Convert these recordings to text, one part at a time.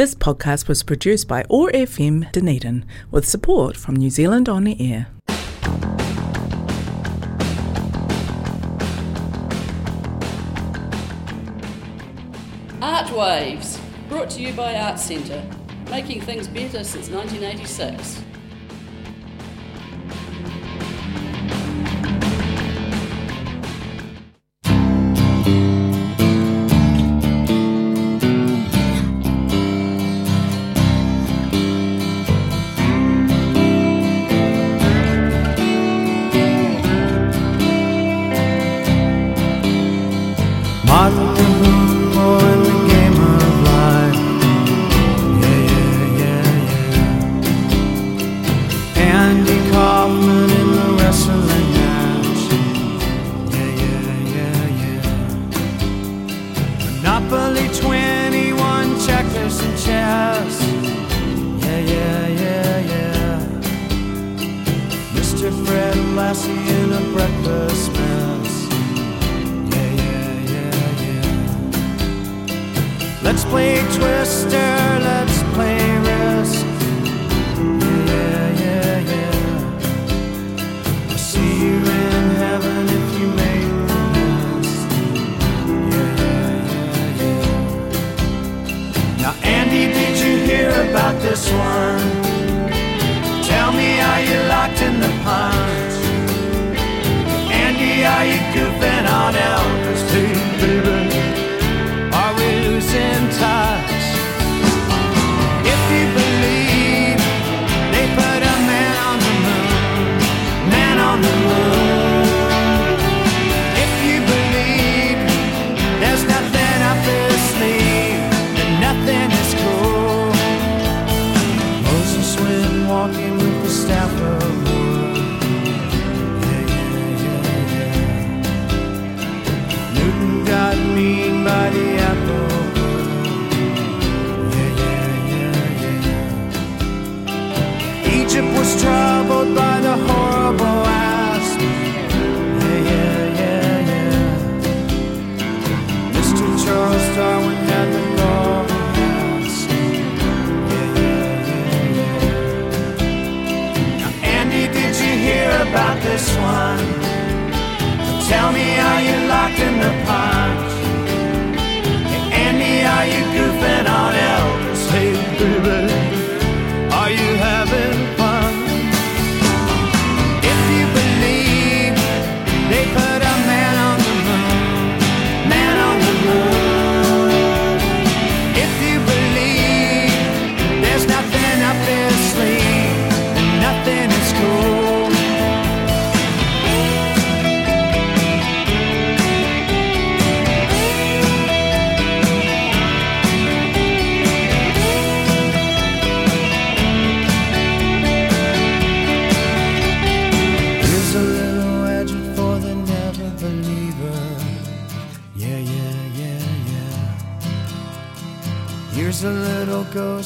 This podcast was produced by OAR FM Dunedin with support from New Zealand On the Air. Art Waves, brought to you by Artsenta, making things better since 1986.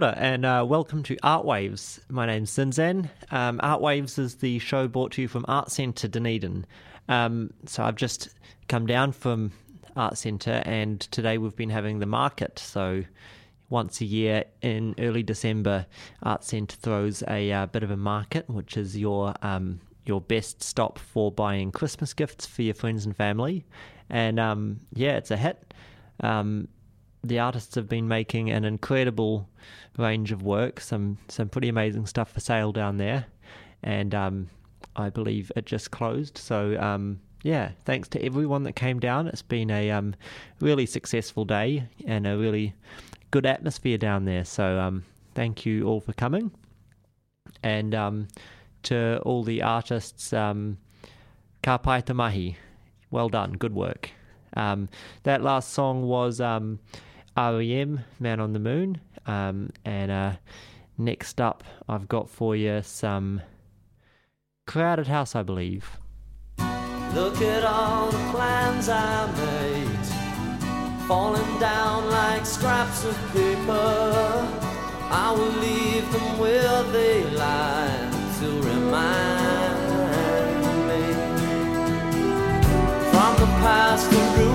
Kia and uh, welcome to Art Waves. My name's Zinzan. Um, Art Waves is the show brought to you from Artsenta Dunedin. Um, so I've just come down from Artsenta and today we've been having the market. So once a year in early December, Artsenta throws a uh, bit of a market, which is your um, your best stop for buying Christmas gifts for your friends and family. And um, yeah, it's a hit. Um, the artists have been making an incredible range of work, some some pretty amazing stuff for sale down there, and um, I believe it just closed. So um, yeah, thanks to everyone that came down. It's been a um, really successful day and a really good atmosphere down there. So um, thank you all for coming, and um, to all the artists, um, mahi. Well done, good work. Um, that last song was REM, Man on the Moon. Um, and uh, next up, I've got for you some Crowded House, I believe. Look at all the plans I made, falling down like scraps of paper. I will leave them where they lie to remind me. From the past, the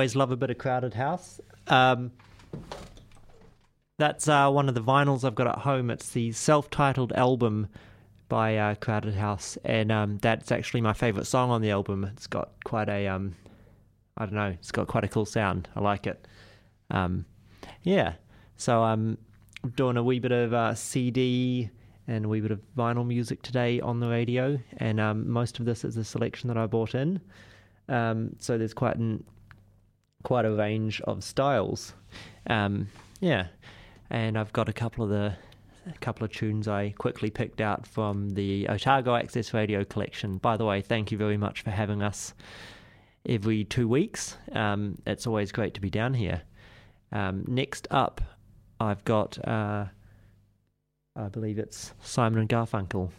always love a bit of Crowded House. Um, that's uh, one of the vinyls I've got at home. It's the self-titled album by uh, Crowded House, and um, that's actually my favourite song on the album. It's got quite a, um, I don't know, it's got quite a cool sound. I like it. Um, yeah, so um, I'm doing a wee bit of uh, CD and a wee bit of vinyl music today on the radio, and um, most of this is a selection that I bought in. Um, so there's quite an quite a range of styles. Um, yeah, and I've got a couple of the a couple of tunes I quickly picked out from the Otago Access Radio collection. By the way, thank you very much for having us every two weeks. Um, it's always great to be down here. Um, next up, I've got, uh, I believe it's Simon and Garfunkel.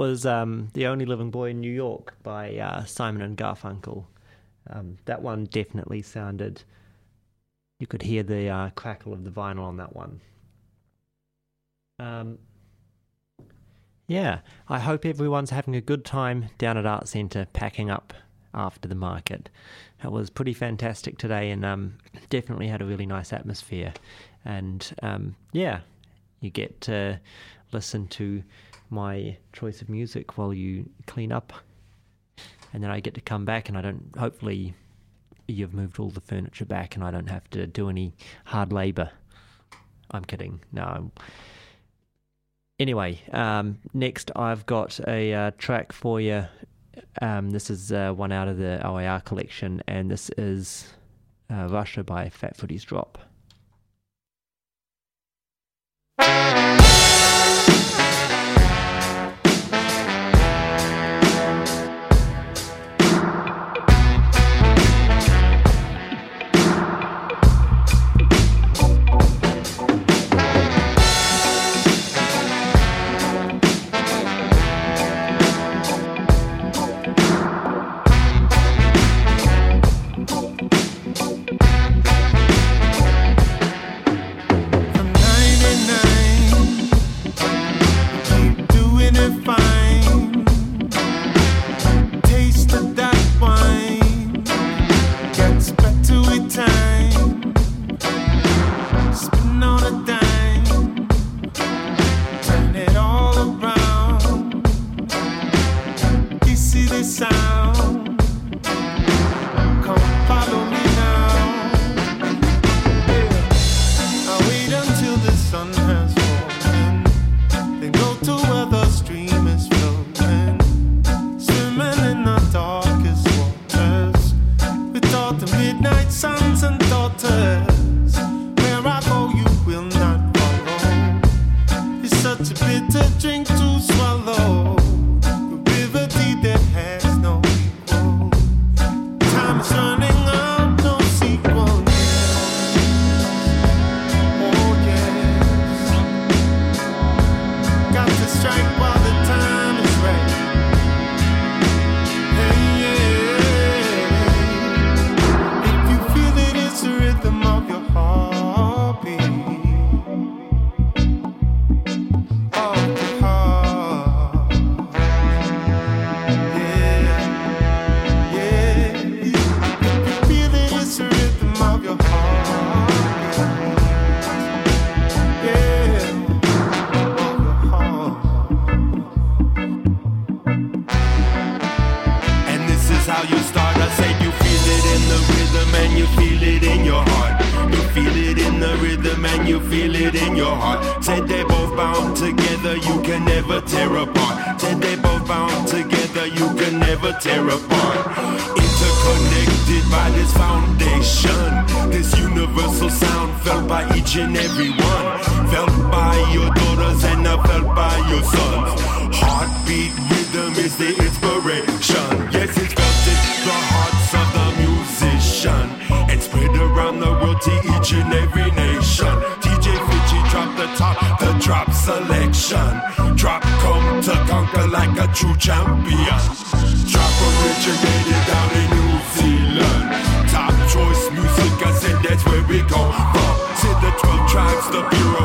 was um, The Only Living Boy in New York by uh, Simon and Garfunkel. Um, that one definitely sounded, you could hear the uh, crackle of the vinyl on that one. Um, yeah, I hope everyone's having a good time down at Artsenta packing up after the market. It was pretty fantastic today and um, definitely had a really nice atmosphere. And um, yeah, you get to listen to my choice of music while you clean up. And then I get to come back and I don't, hopefully, you've moved all the furniture back and I don't have to do any hard labour. I'm kidding. No. Anyway, um, next I've got a uh, track for you. Um, this is uh, one out of the OAR collection, and this is uh, Russia by Fat Freddy's Drop. It's the Bureau.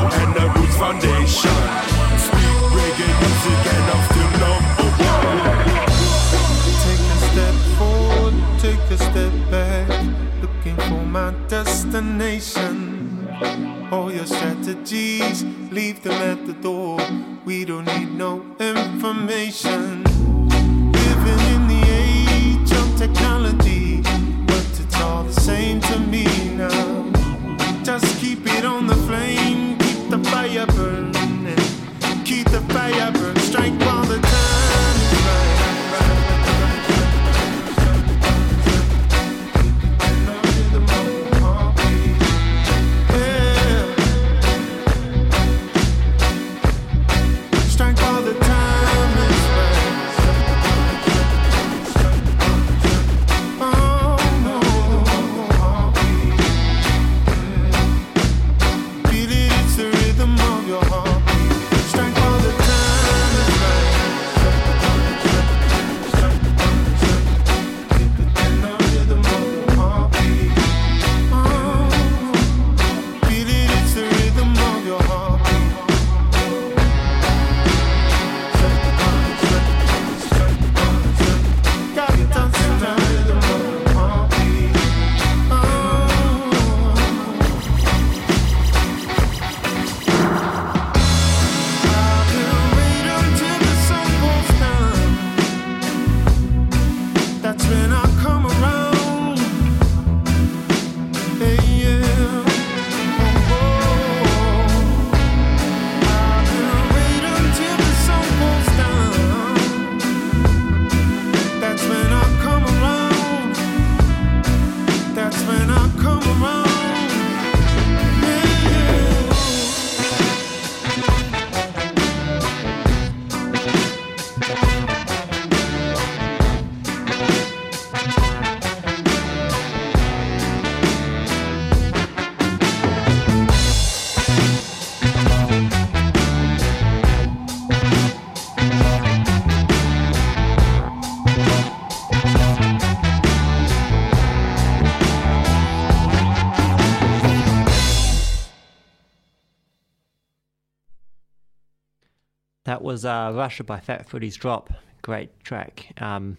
Was uh, Russia by Fat Freddy's Drop. Great track. Um,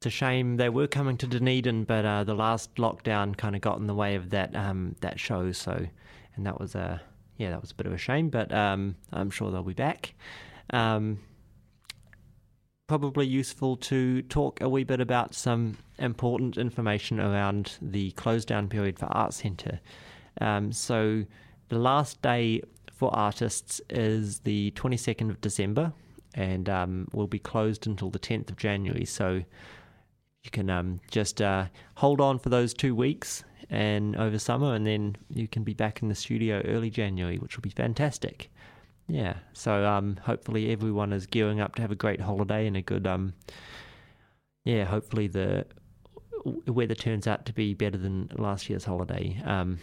it's a shame they were coming to Dunedin, but uh, the last lockdown kind of got in the way of that um, that show. So, and that was a yeah, that was a bit of a shame. But um, I'm sure they'll be back. Um, probably useful to talk a wee bit about some important information around the close down period for Artsenta. Um, so, the last day for artists is the 22nd of December and um, will be closed until the 10th of January. So you can um, just uh, hold on for those two weeks and over summer, and then you can be back in the studio early January, which will be fantastic. Yeah, so um, hopefully everyone is gearing up to have a great holiday and a good um, yeah. Hopefully the weather turns out to be better than last year's holiday. Um,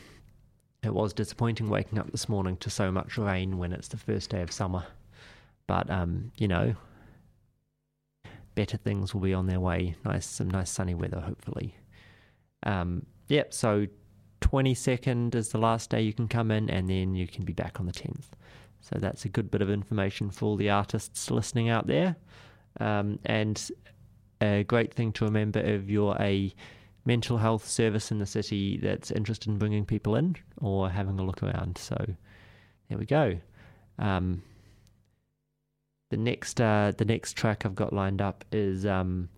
it was disappointing waking up this morning to so much rain when it's the first day of summer. But um, you know, better things will be on their way. Nice, some nice sunny weather, hopefully. Um, yep. So, twenty second is the last day you can come in, and then you can be back on the tenth. So that's a good bit of information for all the artists listening out there. Um, and a great thing to remember if you're a mental health service in the city that's interested in bringing people in or having a look around. So there we go. Um, the next uh, the next track I've got lined up is um,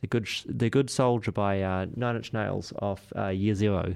the good the good soldier by uh, Nine Inch Nails off uh, Year Zero.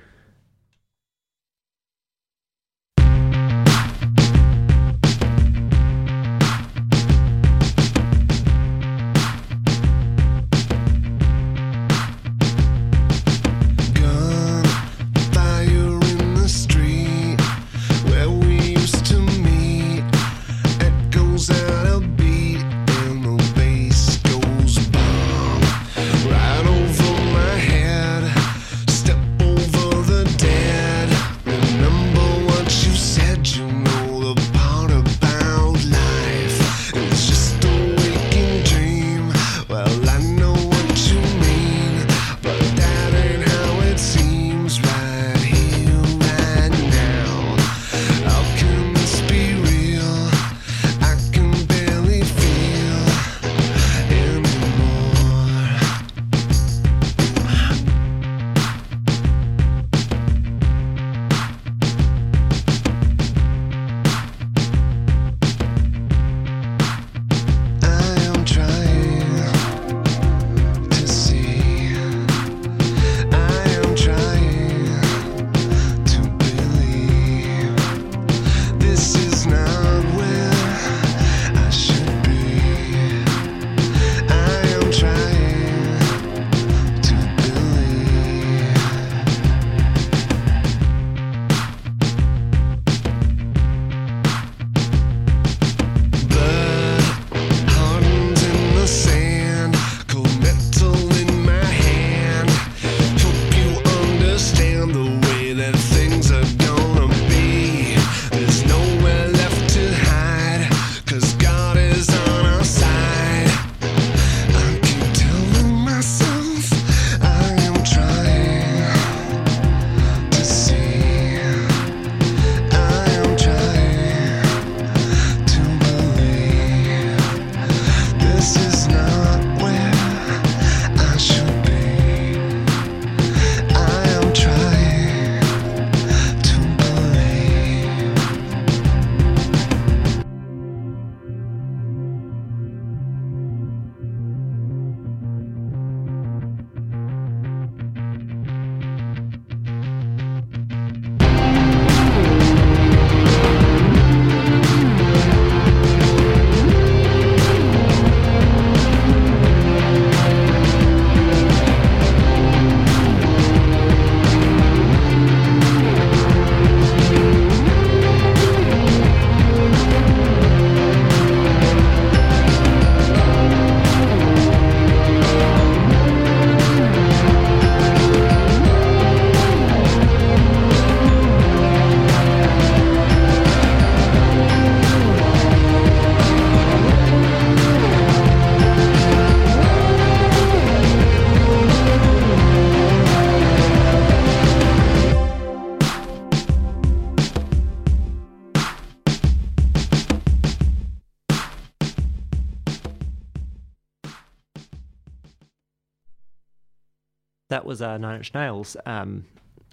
Was uh, Nine Inch Nails. Um,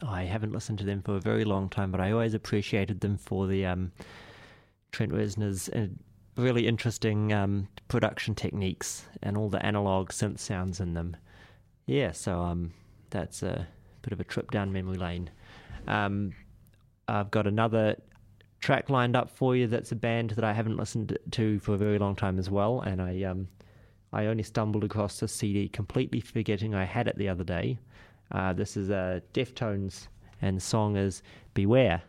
I haven't listened to them for a very long time, but I always appreciated them for the um, Trent Reznor's uh, really interesting um, production techniques and all the analog synth sounds in them. Yeah, so um, that's a bit of a trip down memory lane. Um, I've got another track lined up for you. That's a band that I haven't listened to for a very long time as well, and I um, I only stumbled across this CD completely forgetting I had it the other day. Uh, this is uh, Deftones, and the song is Beware.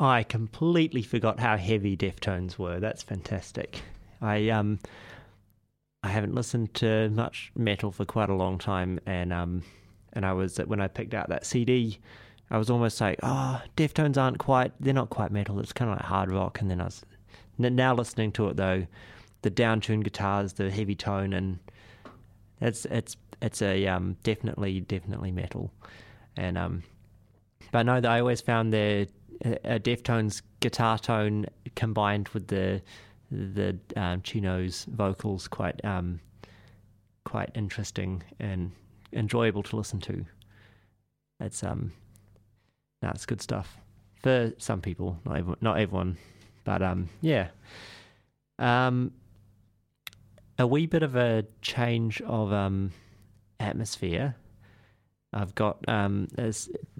I completely forgot how heavy Deftones were. That's fantastic. I um I haven't listened to much metal for quite a long time, and um and I was when I picked out that CD, I was almost like, oh, Deftones aren't quite they're not quite metal. It's kind of like hard rock. And then I was now listening to it though, the downtuned guitars, the heavy tone, and it's it's it's a um definitely definitely metal, and um but no, I always found the a Deftones guitar tone combined with the the um, Chino's vocals quite um, quite interesting and enjoyable to listen to. It's um, no, it's good stuff for some people, not everyone, not everyone, but um, yeah. Um, a wee bit of a change of um atmosphere I've got um,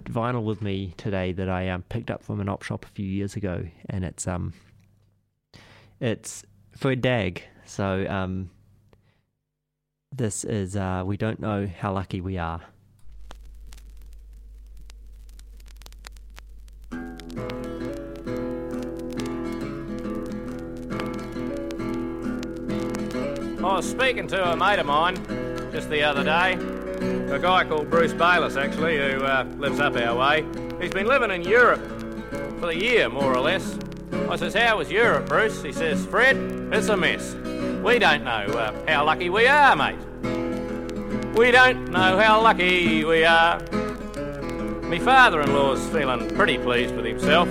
vinyl with me today that I um, picked up from an op shop a few years ago, and it's um, it's Fred Dagg. So um, this is uh, we don't know how lucky we are. I was speaking to a mate of mine just the other day a guy called Bruce Bayliss, actually, who uh, lives up our way. He's been living in Europe for the year, more or less. I says, How was Europe, Bruce? He says, Fred, it's a mess. We don't know uh, how lucky we are, mate. We don't know how lucky we are. My father in law's feeling pretty pleased with himself.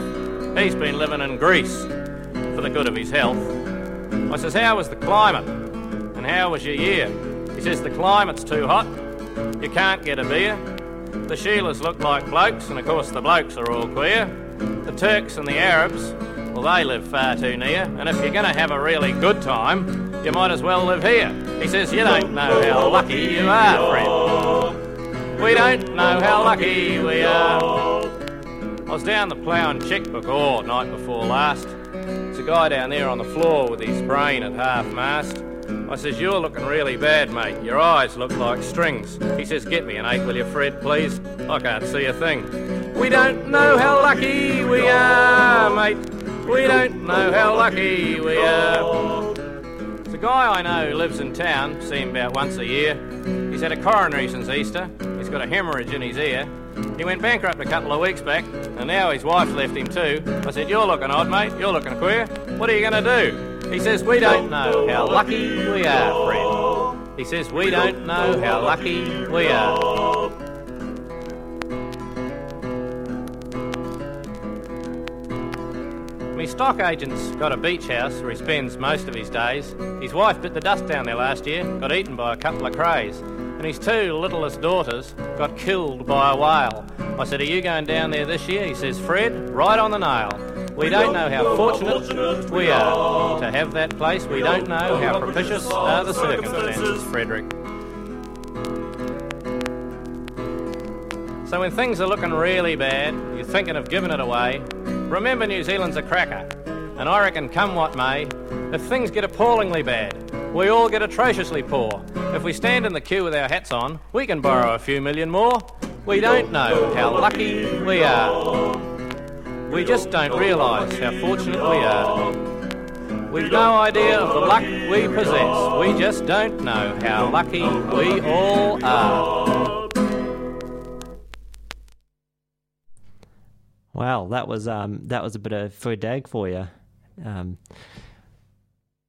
He's been living in Greece for the good of his health. I says, How was the climate? And how was your year? He says, The climate's too hot you can't get a beer. The Sheilas look like blokes, and of course the blokes are all queer. The Turks and the Arabs, well, they live far too near, and if you're going to have a really good time, you might as well live here. He says, You don't know how lucky you are, friend. We don't know how lucky we are. I was down the plough and checkbook all night before last. There's a guy down there on the floor with his brain at half mast. I says, You're looking really bad, mate. Your eyes look like strings. He says, Get me an eight, will you, Fred, please? I can't see a thing. We don't know how lucky we are, mate. We don't know how lucky we are. There's a guy I know who lives in town, see him about once a year. He's had a coronary since Easter. He's got a hemorrhage in his ear. He went bankrupt a couple of weeks back, and now his wife left him too. I said, You're looking odd, mate. You're looking queer. What are you going to do? He says, We don't know how lucky we are, friend. He says, We don't know how lucky we are. My stock agent's got a beach house where he spends most of his days. His wife bit the dust down there last year, got eaten by a couple of crays and his two littlest daughters got killed by a whale. I said, Are you going down there this year? He says, Fred, right on the nail. We don't know how fortunate we are to have that place. We don't know how propitious are the circumstances, Frederick. So when things are looking really bad, you're thinking of giving it away, remember New Zealand's a cracker. And I reckon, come what may, if things get appallingly bad, we all get atrociously poor. If we stand in the queue with our hats on, we can borrow a few million more. We don't know how lucky we are. We just don't realise how fortunate we are. We've no idea of the luck we possess. We just don't know how lucky we all are. Wow, that was um, that was a bit of Fred Dagg for you, um,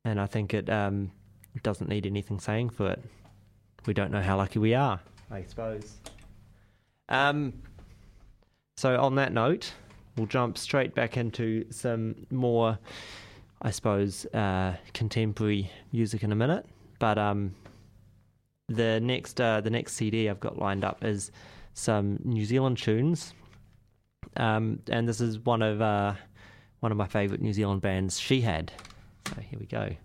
and I think it um, doesn't need anything saying for it. We don't know how lucky we are, I suppose. Um, so on that note, we'll jump straight back into some more, I suppose, uh, contemporary music in a minute. But um, the next uh, the next CD I've got lined up is some New Zealand tunes, um, and this is one of uh, one of my favourite New Zealand bands, Shihad. So here we go.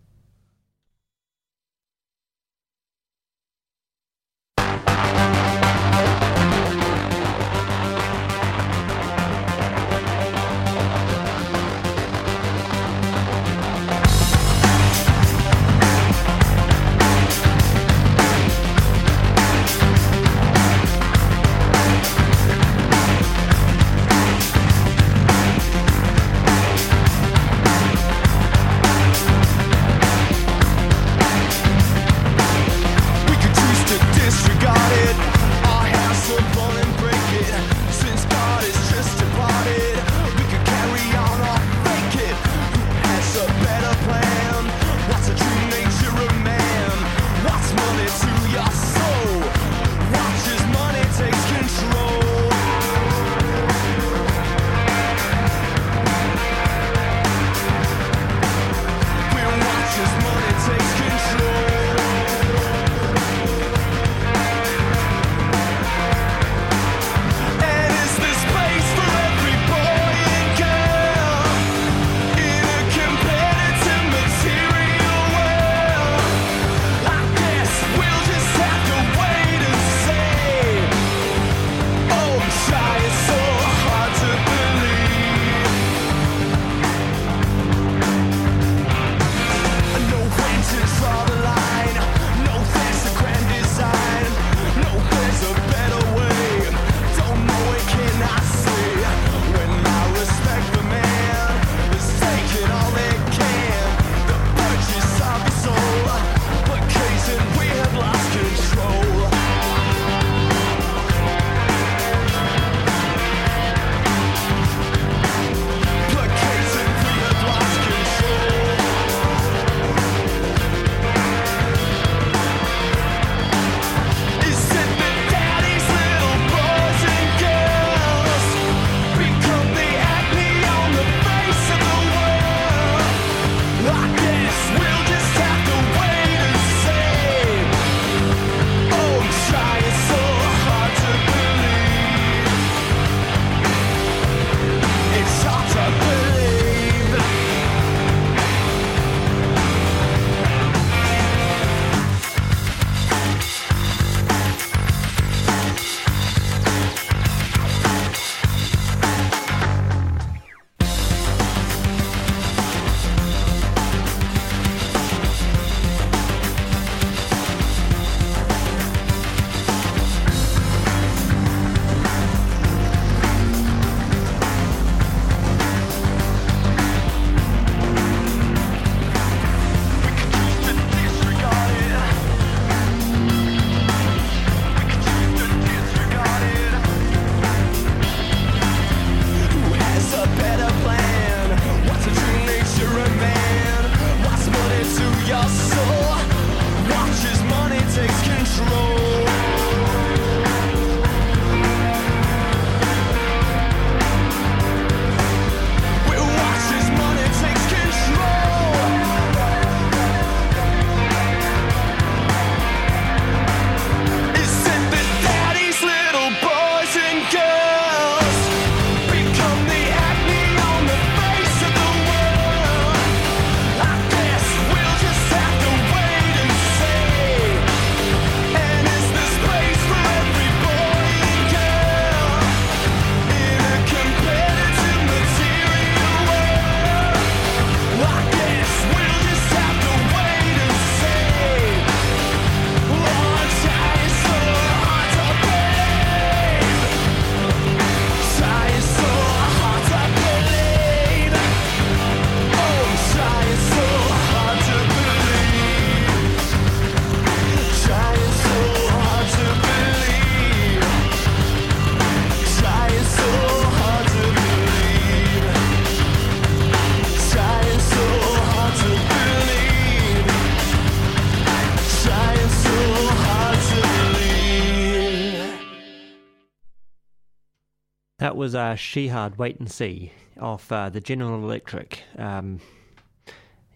That was uh, Shihad Wait and See off uh, the General Electric. Um,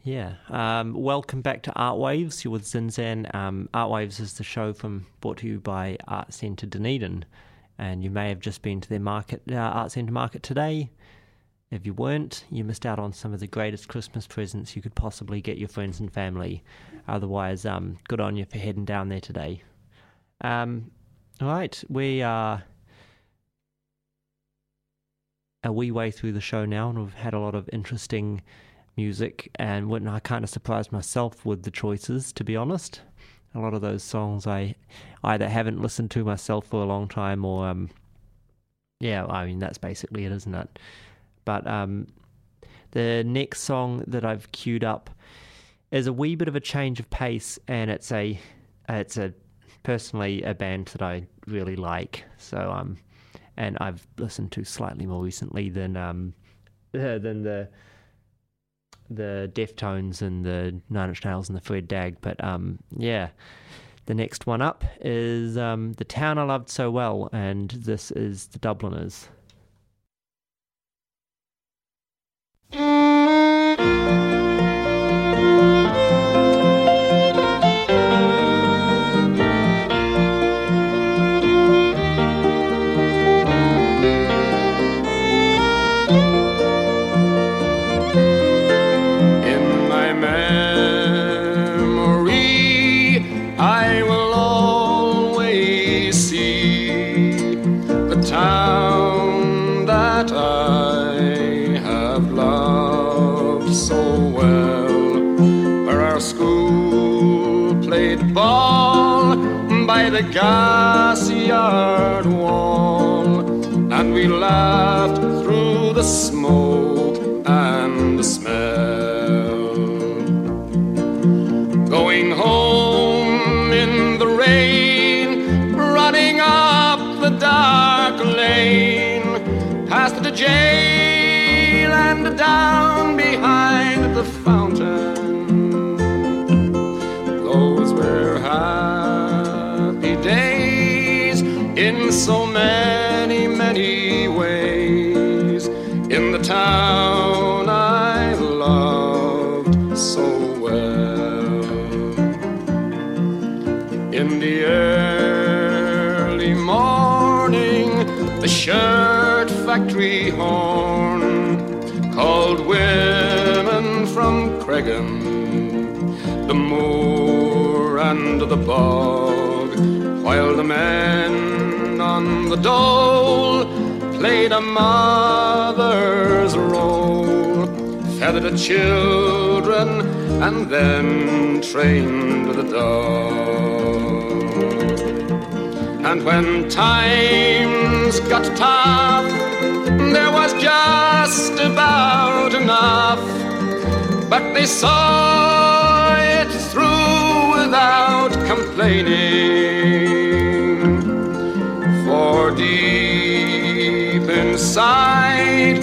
yeah. Um, welcome back to Art Waves. You're with Zinzan. Um, Art Waves is the show from brought to you by Artsenta Dunedin. And you may have just been to their market, uh, Artsenta market today. If you weren't, you missed out on some of the greatest Christmas presents you could possibly get your friends and family. Otherwise, um, good on you for heading down there today. Um, all right, we are a wee way through the show now, and we've had a lot of interesting music. And when I kind of surprised myself with the choices, to be honest. A lot of those songs I either haven't listened to myself for a long time, or um, yeah, I mean that's basically it, isn't it? But um, the next song that I've queued up is a wee bit of a change of pace, and it's a it's a personally a band that I really like. So um, and I've listened to slightly more recently than um, uh, than the the Deftones and the Nine Inch Nails and the Fred Dagg. But um, yeah, the next one up is um, the town I loved so well, and this is the Dubliners. The gas yard wall, and we laughed through the smoke bog, while the men on the dole played a mother's role, feathered the children, and then trained the dog. And when times got tough, there was just about enough. But they saw it through without complaining. For deep inside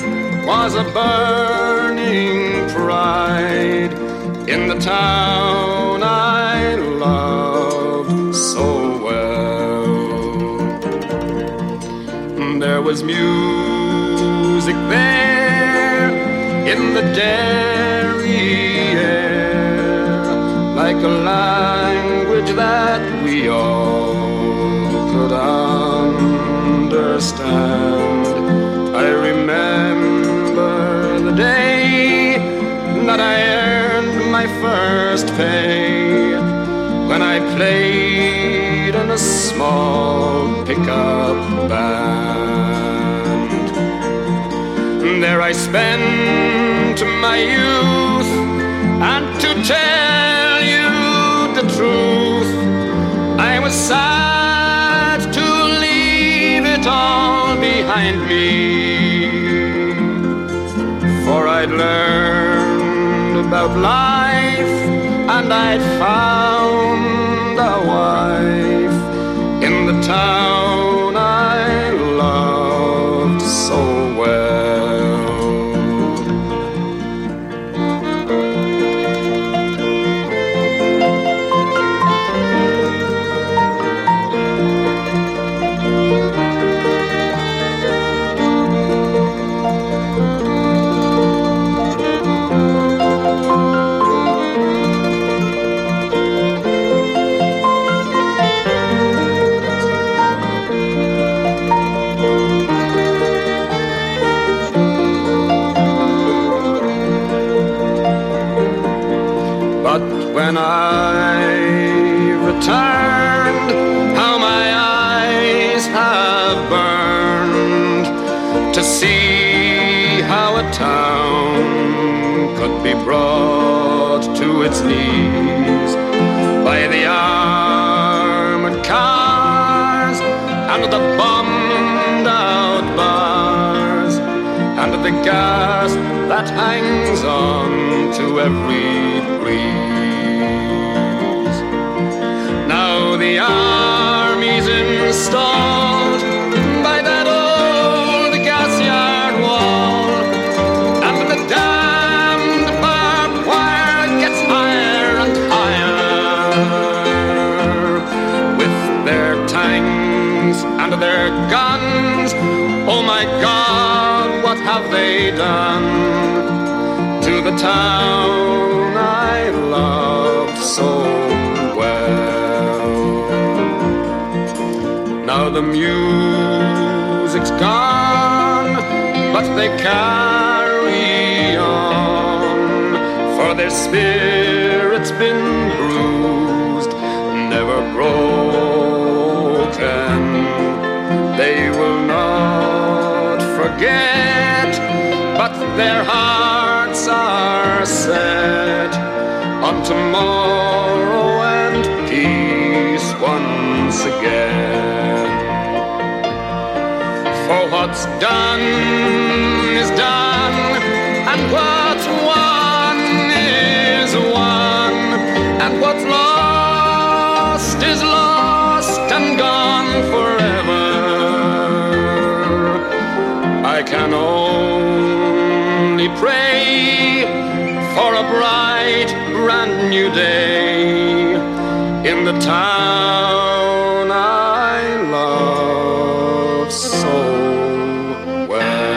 was a burning pride in the town I loved so well. There was music there in the Derry air, like a language that we all could understand. I remember the day that I earned my first pay when I played in a small pickup band. There I spent my youth, Sad to leave it all behind me. For I'd learned about life, and I'd found a wife forget, but their hearts are set on tomorrow and peace once again. For what's done I can only pray for a bright, brand new day in the town I love so well.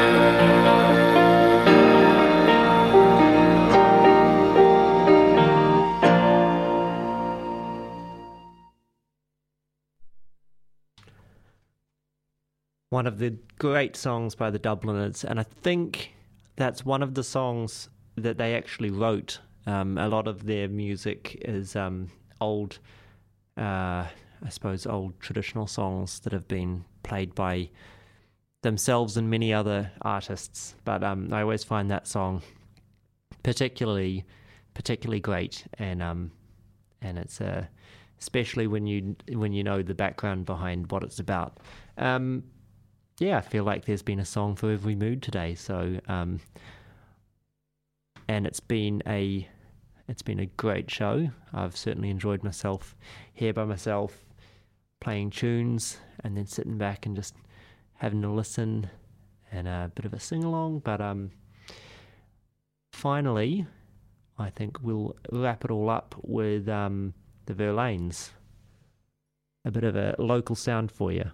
one of the great songs by the Dubliners, and I think that's one of the songs that they actually wrote. Um, a lot of their music is um, old, uh, I suppose, old traditional songs that have been played by themselves and many other artists. But um, I always find that song particularly, particularly great, and um, and it's uh, especially when you when you know the background behind what it's about. Um, yeah, I feel like there's been a song for every mood today. So, um, and it's been a it's been a great show. I've certainly enjoyed myself here by myself, playing tunes and then sitting back and just having a listen and a bit of a sing along. But um, finally, I think we'll wrap it all up with um, the Verlaines. A bit of a local sound for you.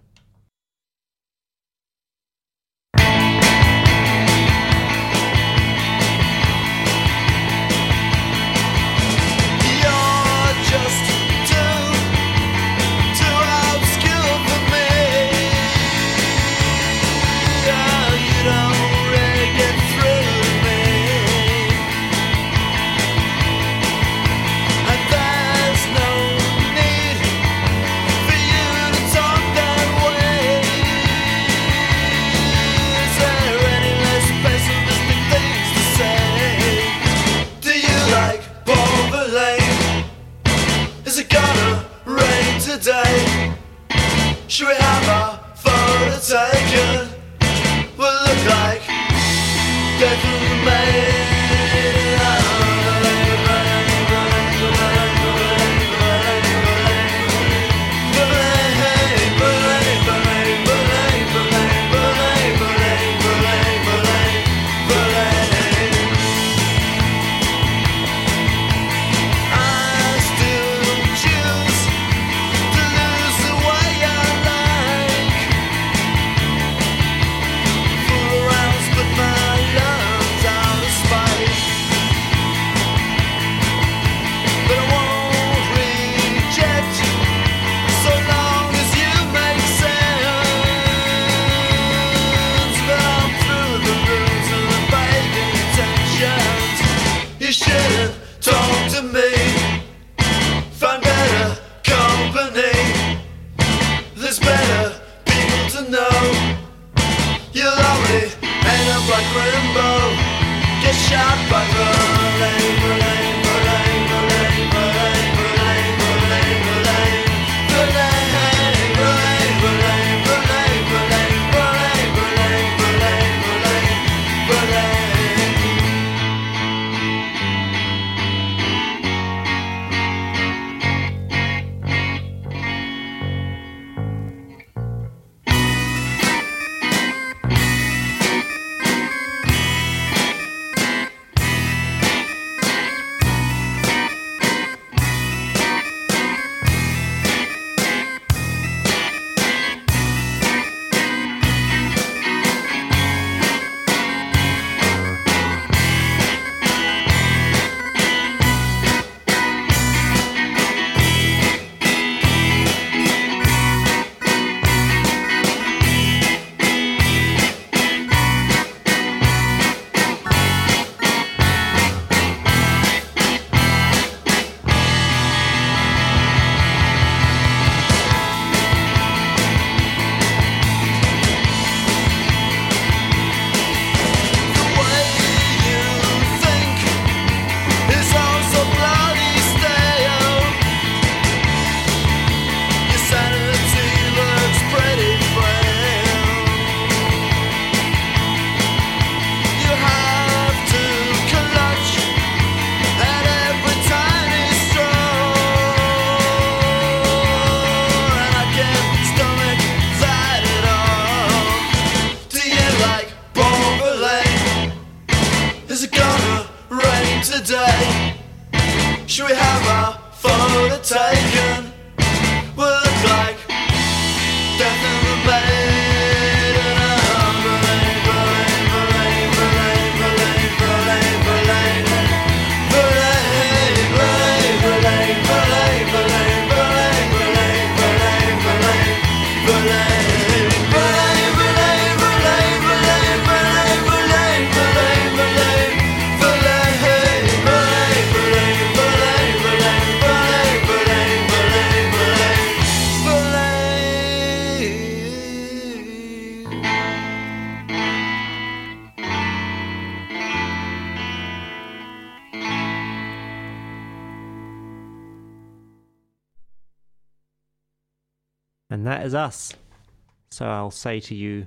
I'll say to you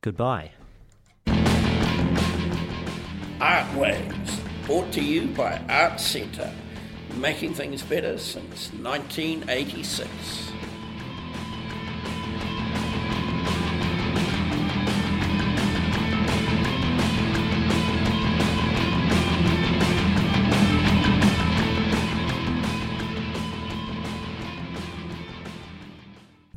goodbye. Art Waves, brought to you by Artsenta, making things better since 1986.